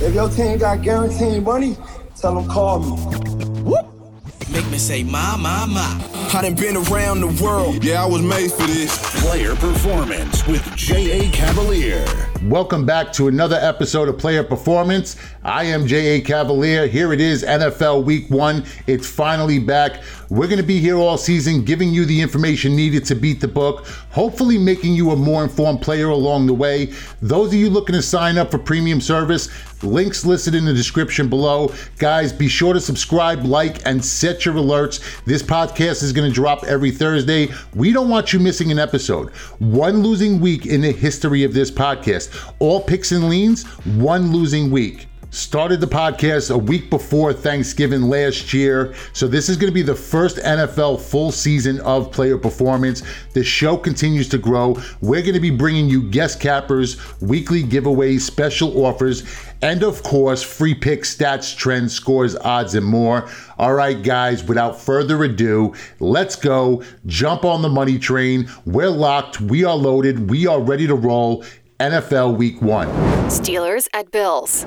If your team got guaranteed money, tell them call me. Whoop. Make me say, my, my, my. I done been around the world. Yeah, I was made for this. Player Performance with J.A. Cavalier. Welcome back to another episode of Player Performance. I am J.A. Cavalier. Here it is, NFL Week 1. It's finally back. We're going to be here all season giving you the information needed to beat the book, hopefully making you a more informed player along the way. Those of you looking to sign up for premium service, links listed in the description below. Guys, be sure to subscribe, like, and set your alerts. This podcast is going to drop every Thursday. We don't want you missing an episode. One losing week in the history of this podcast. All picks and leans, one losing week. Started the podcast a week before Thanksgiving last year. So, this is going to be the first NFL full season of player performance. The show continues to grow. We're going to be bringing you guest cappers, weekly giveaways, special offers, and of course, free picks, stats, trends, scores, odds, and more. All right, guys, without further ado, let's go. Jump on the money train. We're locked, we are loaded, we are ready to roll. NFL Week 1. Steelers at Bills.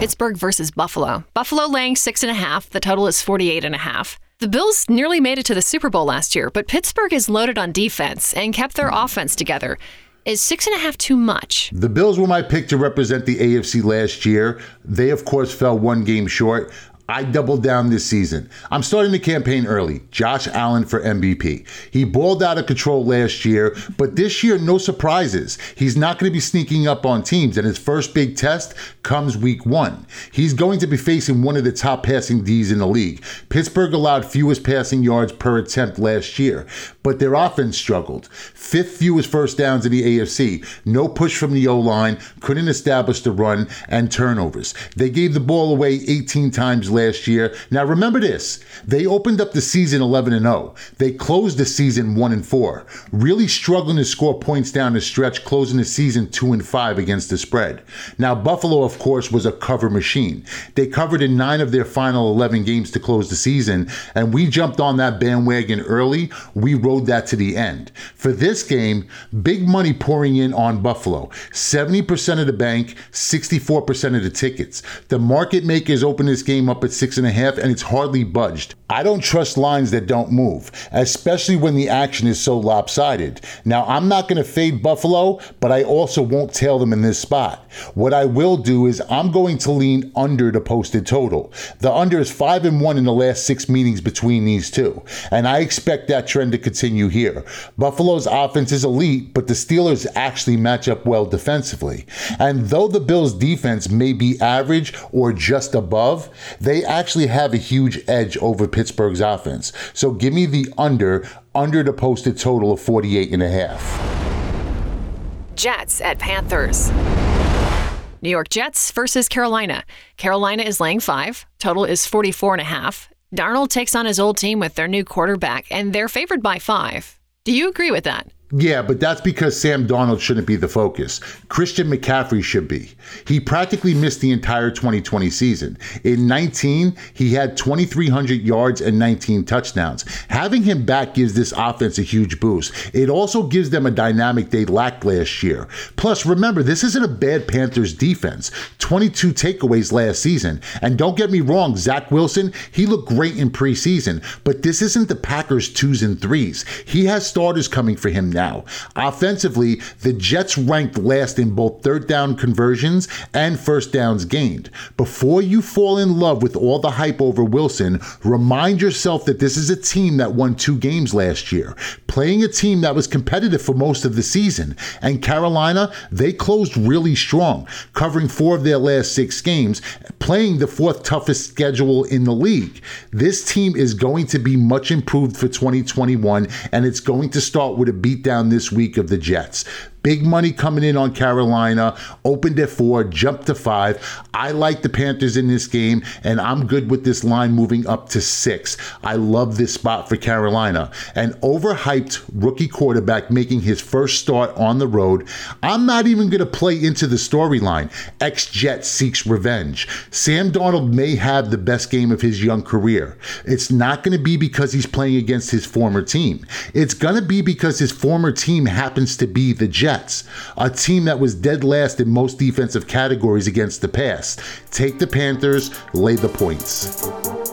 Pittsburgh versus Buffalo. Buffalo laying six and a half. The total is 48 and a half. The Bills nearly made it to the Super Bowl last year, but Pittsburgh is loaded on defense and kept their offense together. Is six and a half too much? The Bills were my pick to represent the AFC last year. They, of course, fell one game short. I doubled down this season. I'm starting the campaign early. Josh Allen for MVP. He balled out of control last year, but this year, no surprises. He's not going to be sneaking up on teams, and his first big test comes week one. He's going to be facing one of the top passing Ds in the league. Pittsburgh allowed fewest passing yards per attempt last year, but their offense struggled. Fifth fewest first downs in the AFC. No push from the O line, couldn't establish the run, and turnovers. They gave the ball away 18 times last year. Now remember this: they opened up the season 11 and 0. They closed the season 1 and 4. Really struggling to score points down the stretch, closing the season 2 and 5 against the spread. Now Buffalo, of course, was a cover machine. They covered in 9 of their final 11 games to close the season, and we jumped on that bandwagon early. We rode that to the end. For this game, big money pouring in on Buffalo. 70% of the bank, 64% of the tickets. The market makers opened this game up at six and a half, and it's hardly budged. I don't trust lines that don't move, especially when the action is so lopsided. Now, I'm not going to fade Buffalo, but I also won't tail them in this spot. What I will do is I'm going to lean under the posted total. The under is 5 and 1 in the last 6 meetings between these two, and I expect that trend to continue here. Buffalo's offense is elite, but the Steelers actually match up well defensively. And though the Bills' defense may be average or just above, they actually have a huge edge over Pittsburgh's offense. So give me the under, under the posted total of 48 and a half. Jets at Panthers. New York Jets versus Carolina. Carolina is laying five. Total is 44 and a half. Darnold takes on his old team with their new quarterback, and they're favored by five. Do you agree with that? Yeah, but that's because Sam Darnold shouldn't be the focus. Christian McCaffrey should be. He practically missed the entire 2020 season. In 19, he had 2,300 yards and 19 touchdowns. Having him back gives this offense a huge boost. It also gives them a dynamic they lacked last year. Plus, remember, this isn't a bad Panthers defense. 22 takeaways last season. And don't get me wrong, Zach Wilson, he looked great in preseason, but this isn't the Packers' twos and threes. He has starters coming for him now. Offensively, the Jets ranked last in both third down conversions and first downs gained. Before you fall in love with all the hype over Wilson, remind yourself that this is a team that won two games last year, playing a team that was competitive for most of the season. And Carolina, they closed really strong, covering four of their last six games, playing the fourth toughest schedule in the league. This team is going to be much improved for 2021, and it's going to start with a beatdown this week of the Jets. Big money coming in on Carolina. Opened at four, jumped to five. I like the Panthers in this game, and I'm good with this line moving up to six. I love this spot for Carolina. An overhyped rookie quarterback making his first start on the road. I'm not even going to play into the storyline. Ex Jet seeks revenge. Sam Darnold may have the best game of his young career. It's not going to be because he's playing against his former team. It's going to be because his former team happens to be the Jets. A team that was dead last in most defensive categories against the pass. Take the Panthers, lay the points.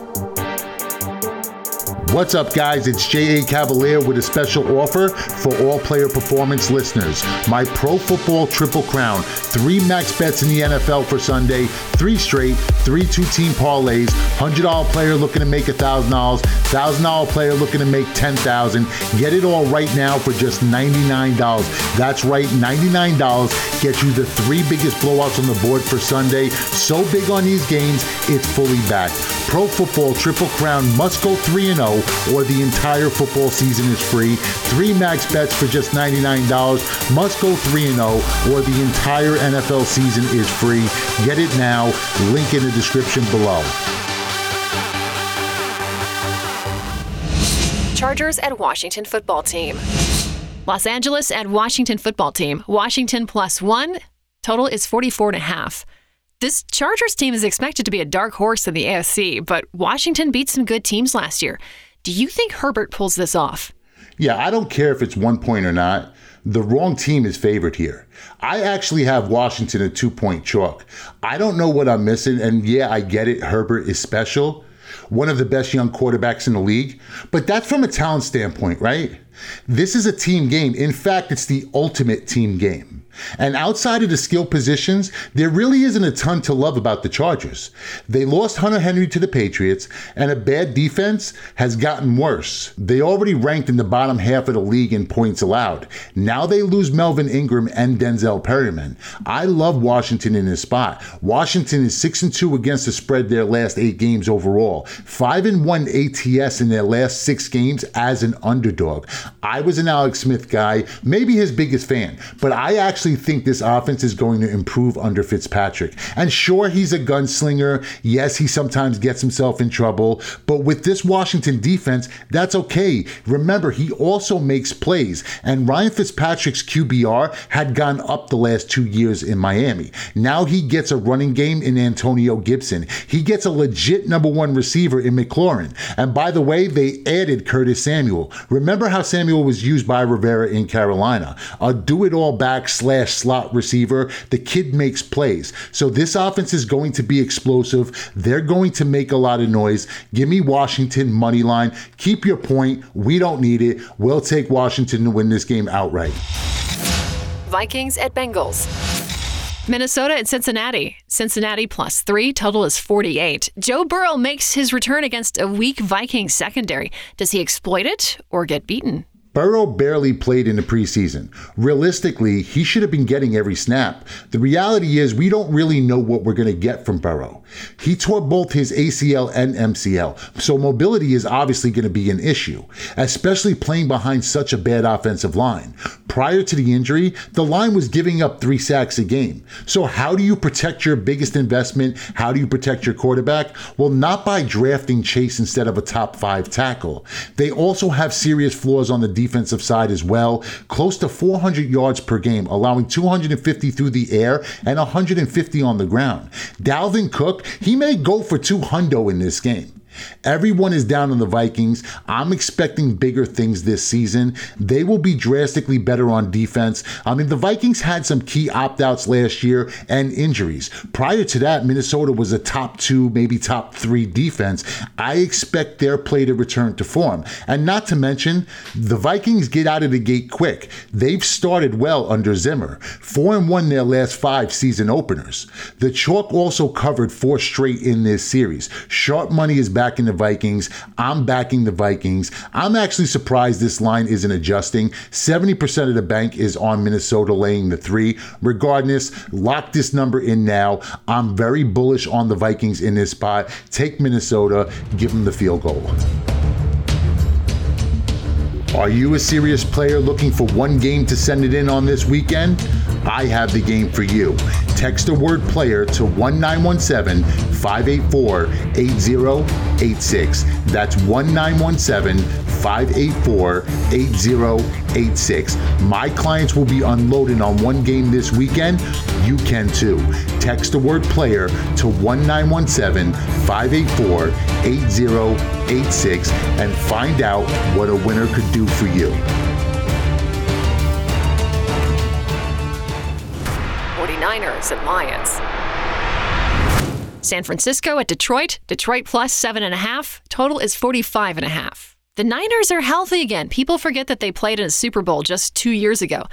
What's up, guys? It's J.A. Cavalier with a special offer for all player performance listeners. My Pro Football Triple Crown. Three max bets in the NFL for Sunday, three straight, three two team parlays, $100 player looking to make $1,000, $1,000 player looking to make 10,000. Get it all right now for just $99. That's right, $99 gets you the three biggest blowouts on the board for Sunday. So big on these games, it's fully backed. Pro Football Triple Crown must go 3 0 or the entire football season is free. Three max bets for just $99 must go 3 0 or the entire NFL season is free. Get it now. Link in the description below. Chargers and Washington football team. Los Angeles and Washington football team. Washington plus one. Total is 44 and a half. This Chargers team is expected to be a dark horse in the AFC, but Washington beat some good teams last year. Do you think Herbert pulls this off? Yeah, I don't care if it's one point or not. The wrong team is favored here. I actually have Washington a two point chalk. I don't know what I'm missing, and yeah, I get it. Herbert is special, one of the best young quarterbacks in the league, but that's from a talent standpoint, right? This is a team game. In fact, it's the ultimate team game. And outside of the skill positions, there really isn't a ton to love about the Chargers. They lost Hunter Henry to the Patriots, and a bad defense has gotten worse. They already ranked in the bottom half of the league in points allowed. Now they lose Melvin Ingram and Denzel Perryman. I love Washington in this spot. Washington is 6 and 2 against the spread their last 8 games overall. 5 and 1 ATS in their last 6 games as an underdog. I was an Alex Smith guy, maybe his biggest fan, but I actually think this offense is going to improve under Fitzpatrick. And sure, he's a gunslinger. Yes, he sometimes gets himself in trouble, but with this Washington defense, that's okay. Remember, he also makes plays, and Ryan Fitzpatrick's QBR had gone up the last two years in Miami. Now he gets a running game in Antonio Gibson. He gets a legit number one receiver in McLaurin. And by the way, they added Curtis Samuel. Remember how Samuel was used by Rivera in Carolina? A do it all back slash slot receiver. The kid makes plays. So this offense is going to be explosive. They're going to make a lot of noise. Give me Washington money line. Keep your point. We don't need it. We'll take Washington to win this game outright. Vikings at Bengals. Minnesota at Cincinnati. Cincinnati plus three, total is 48. Joe Burrow makes his return against a weak Vikings secondary. Does he exploit it or get beaten? Burrow barely played in the preseason. Realistically, he should have been getting every snap. The reality is, we don't really know what we're going to get from Burrow. He tore both his ACL and MCL, so mobility is obviously going to be an issue, especially playing behind such a bad offensive line. Prior to the injury, the line was giving up three sacks a game. So, how do you protect your biggest investment? How do you protect your quarterback? Well, not by drafting Chase instead of a top five tackle. They also have serious flaws on the defense defensive side as well. Close to 400 yards per game, allowing 250 through the air and 150 on the ground. Dalvin Cook, he may go for 200 in this game. Everyone is down on the Vikings. I'm expecting bigger things this season. They will be drastically better on defense. I mean, the Vikings had some key opt outs last year and injuries. Prior to that, Minnesota was a top two, maybe top three defense. I expect their play to return to form. And not to mention, the Vikings get out of the gate quick. They've started well under Zimmer, four and one their last five season openers. The Chalk also covered four straight in this series. Sharp money is back in the Vikings. I'm backing the Vikings. I'm actually surprised this line isn't adjusting. 70% of the bank is on Minnesota laying the three. Regardless, lock this number in now. I'm very bullish on the Vikings in this spot. Take Minnesota, give them the field goal. Are you a serious player looking for one game to send it in on this weekend? I have the game for you. Text the word player to 1917 584 8086. That's 1917 584 8086. My clients will be unloading on one game this weekend. You can too. Text the word player to 1917 584 8086 and find out what a winner could do for you. Niners and Lions. San Francisco at Detroit. Detroit plus seven and a half. Total is 45 and a half. The Niners are healthy again. People forget that they played in a Super Bowl just two years ago.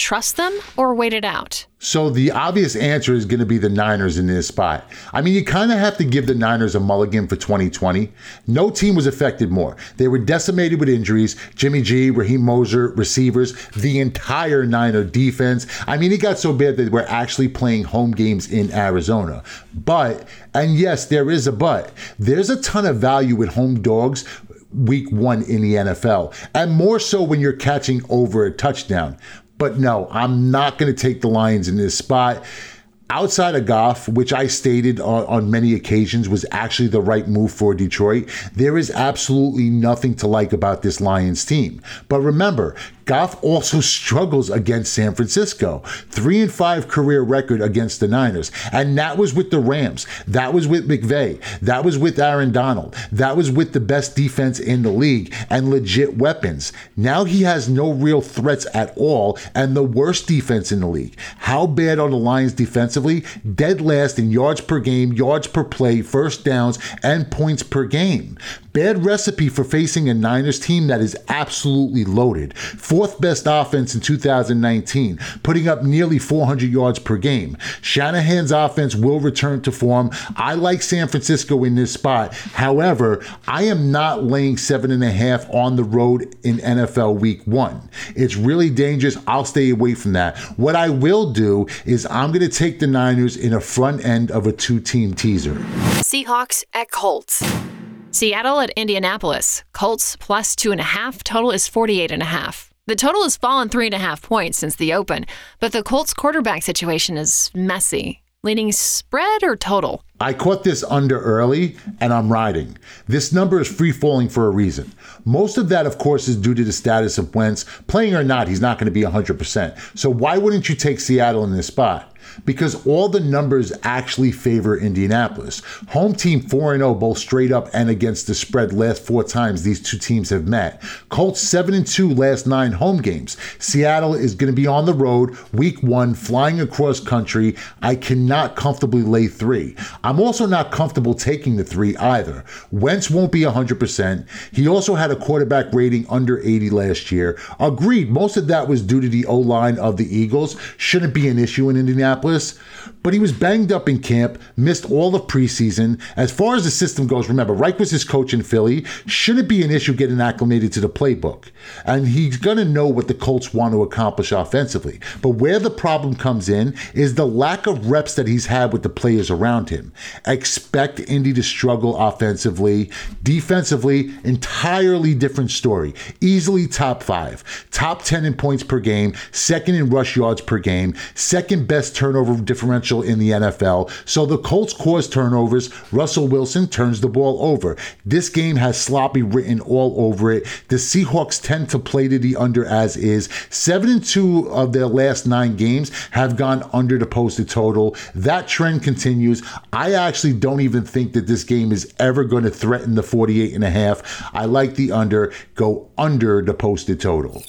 Trust them or wait it out? So the obvious answer is going to be the Niners in this spot. I mean, you kind of have to give the Niners a mulligan for 2020. No team was affected more. They were decimated with injuries. Jimmy G, Raheem Mostert, receivers, the entire Niner defense. I mean, it got so bad that we're actually playing home games in Arizona. But, and yes, there is a but. There's a ton of value with home dogs week one in the NFL, and more so when you're catching over a touchdown. But no, I'm not going to take the Lions in this spot. Outside of Goff, which I stated on, on, many occasions was actually the right move for Detroit, there is absolutely nothing to like about this Lions team. But remember, Goff also struggles against San Francisco. Three and five career record against the Niners. And that was with the Rams. That was with McVay. That was with Aaron Donald. That was with the best defense in the league and legit weapons. Now he has no real threats at all and the worst defense in the league. How bad are the Lions defensively? Dead last in yards per game, yards per play, first downs, and points per game. Bad recipe for facing a Niners team that is absolutely loaded. Fourth best offense in 2019, putting up nearly 400 yards per game. Shanahan's offense will return to form. I like San Francisco in this spot. However, I am not laying seven and a half on the road in NFL week one. It's really dangerous. I'll stay away from that. What I will do is I'm going to take the Niners in a front end of a two team teaser. Seahawks at Colts. Seattle at Indianapolis. Colts plus two and a half. Total is 48 and a half. The total has fallen three and a half points since the open, but the Colts quarterback situation is messy. Leaning spread or total? I caught this under early and I'm riding. This number is free falling for a reason. Most of that, of course, is due to the status of Wentz. Playing or not, he's not going to be 100%. So why wouldn't you take Seattle in this spot? because all the numbers actually favor Indianapolis. Home team 4 0 both straight up and against the spread last four times these two teams have met. Colts 7 2, last 9 home games. Seattle is going to be on the road week 1 flying across country. I cannot comfortably lay 3. I'm also not comfortable taking the 3 either. Wentz won't be 100%. He also had a quarterback rating under 80 last year. Agreed, most of that was due to the O-line of the Eagles. Shouldn't be an issue in Indianapolis, but he was banged up in camp, missed all of preseason. As far as the system goes, remember, Reich was his coach in Philly. Shouldn't be an issue getting acclimated to the playbook. And he's going to know what the Colts want to accomplish offensively. But where the problem comes in is the lack of reps that he's had with the players around him. Expect Indy to struggle offensively. Defensively, entirely different story. Easily top five, top 10 in points per game, second in rush yards per game, second best turnover differential in the NFL. So the Colts cause turnovers. Russell Wilson turns the ball over. This game has sloppy written all over it. The Seahawks tend to play to the under as is. Seven and two of their last nine games have gone under the posted total. That trend continues. I actually don't even think that this game is ever going to threaten the 48 and a half. I like the under. Go under the posted total.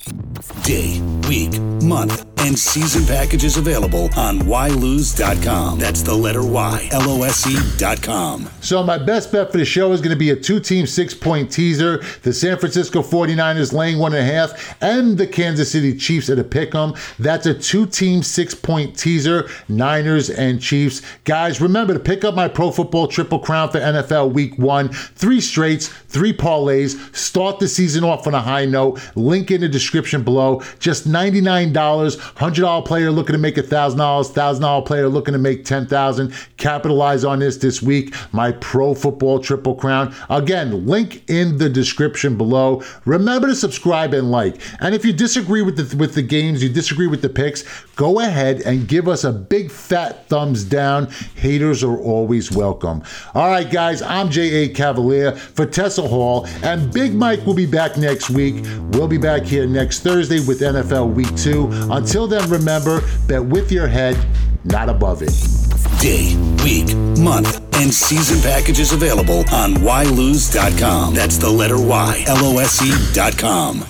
Day, week, month, and season packages available on ylose.com. That's the letter Y, L O S E.com. So, my best bet for the show is going to be a two team six point teaser. The San Francisco 49ers laying one and a half, and the Kansas City Chiefs at a pick 'em. That's a two team six point teaser, Niners and Chiefs. Guys, remember to pick up my Pro Football Triple Crown for NFL Week One. Three straights, three parlays. Start the season off on a high note. Link in the description below. Just $99, $100 player looking to make a thousand dollars, $1,000 thousand player looking to make ten thousand. Capitalize on this this week. My pro football triple crown. Again, link in the description below. Remember to subscribe and like. And if you disagree with the with the games, you disagree with the picks, go ahead and give us a big fat thumbs down. Haters are always welcome. All right, guys. I'm J.A. Cavalier for Tessa Hall, and Big Mike will be back next week. We'll be back here next Thursday with NFL Week Two. Until then, remember bet with your head not above it. Day, week, month, and season packages available on ylose.com. That's the letter Y, L O S E.com.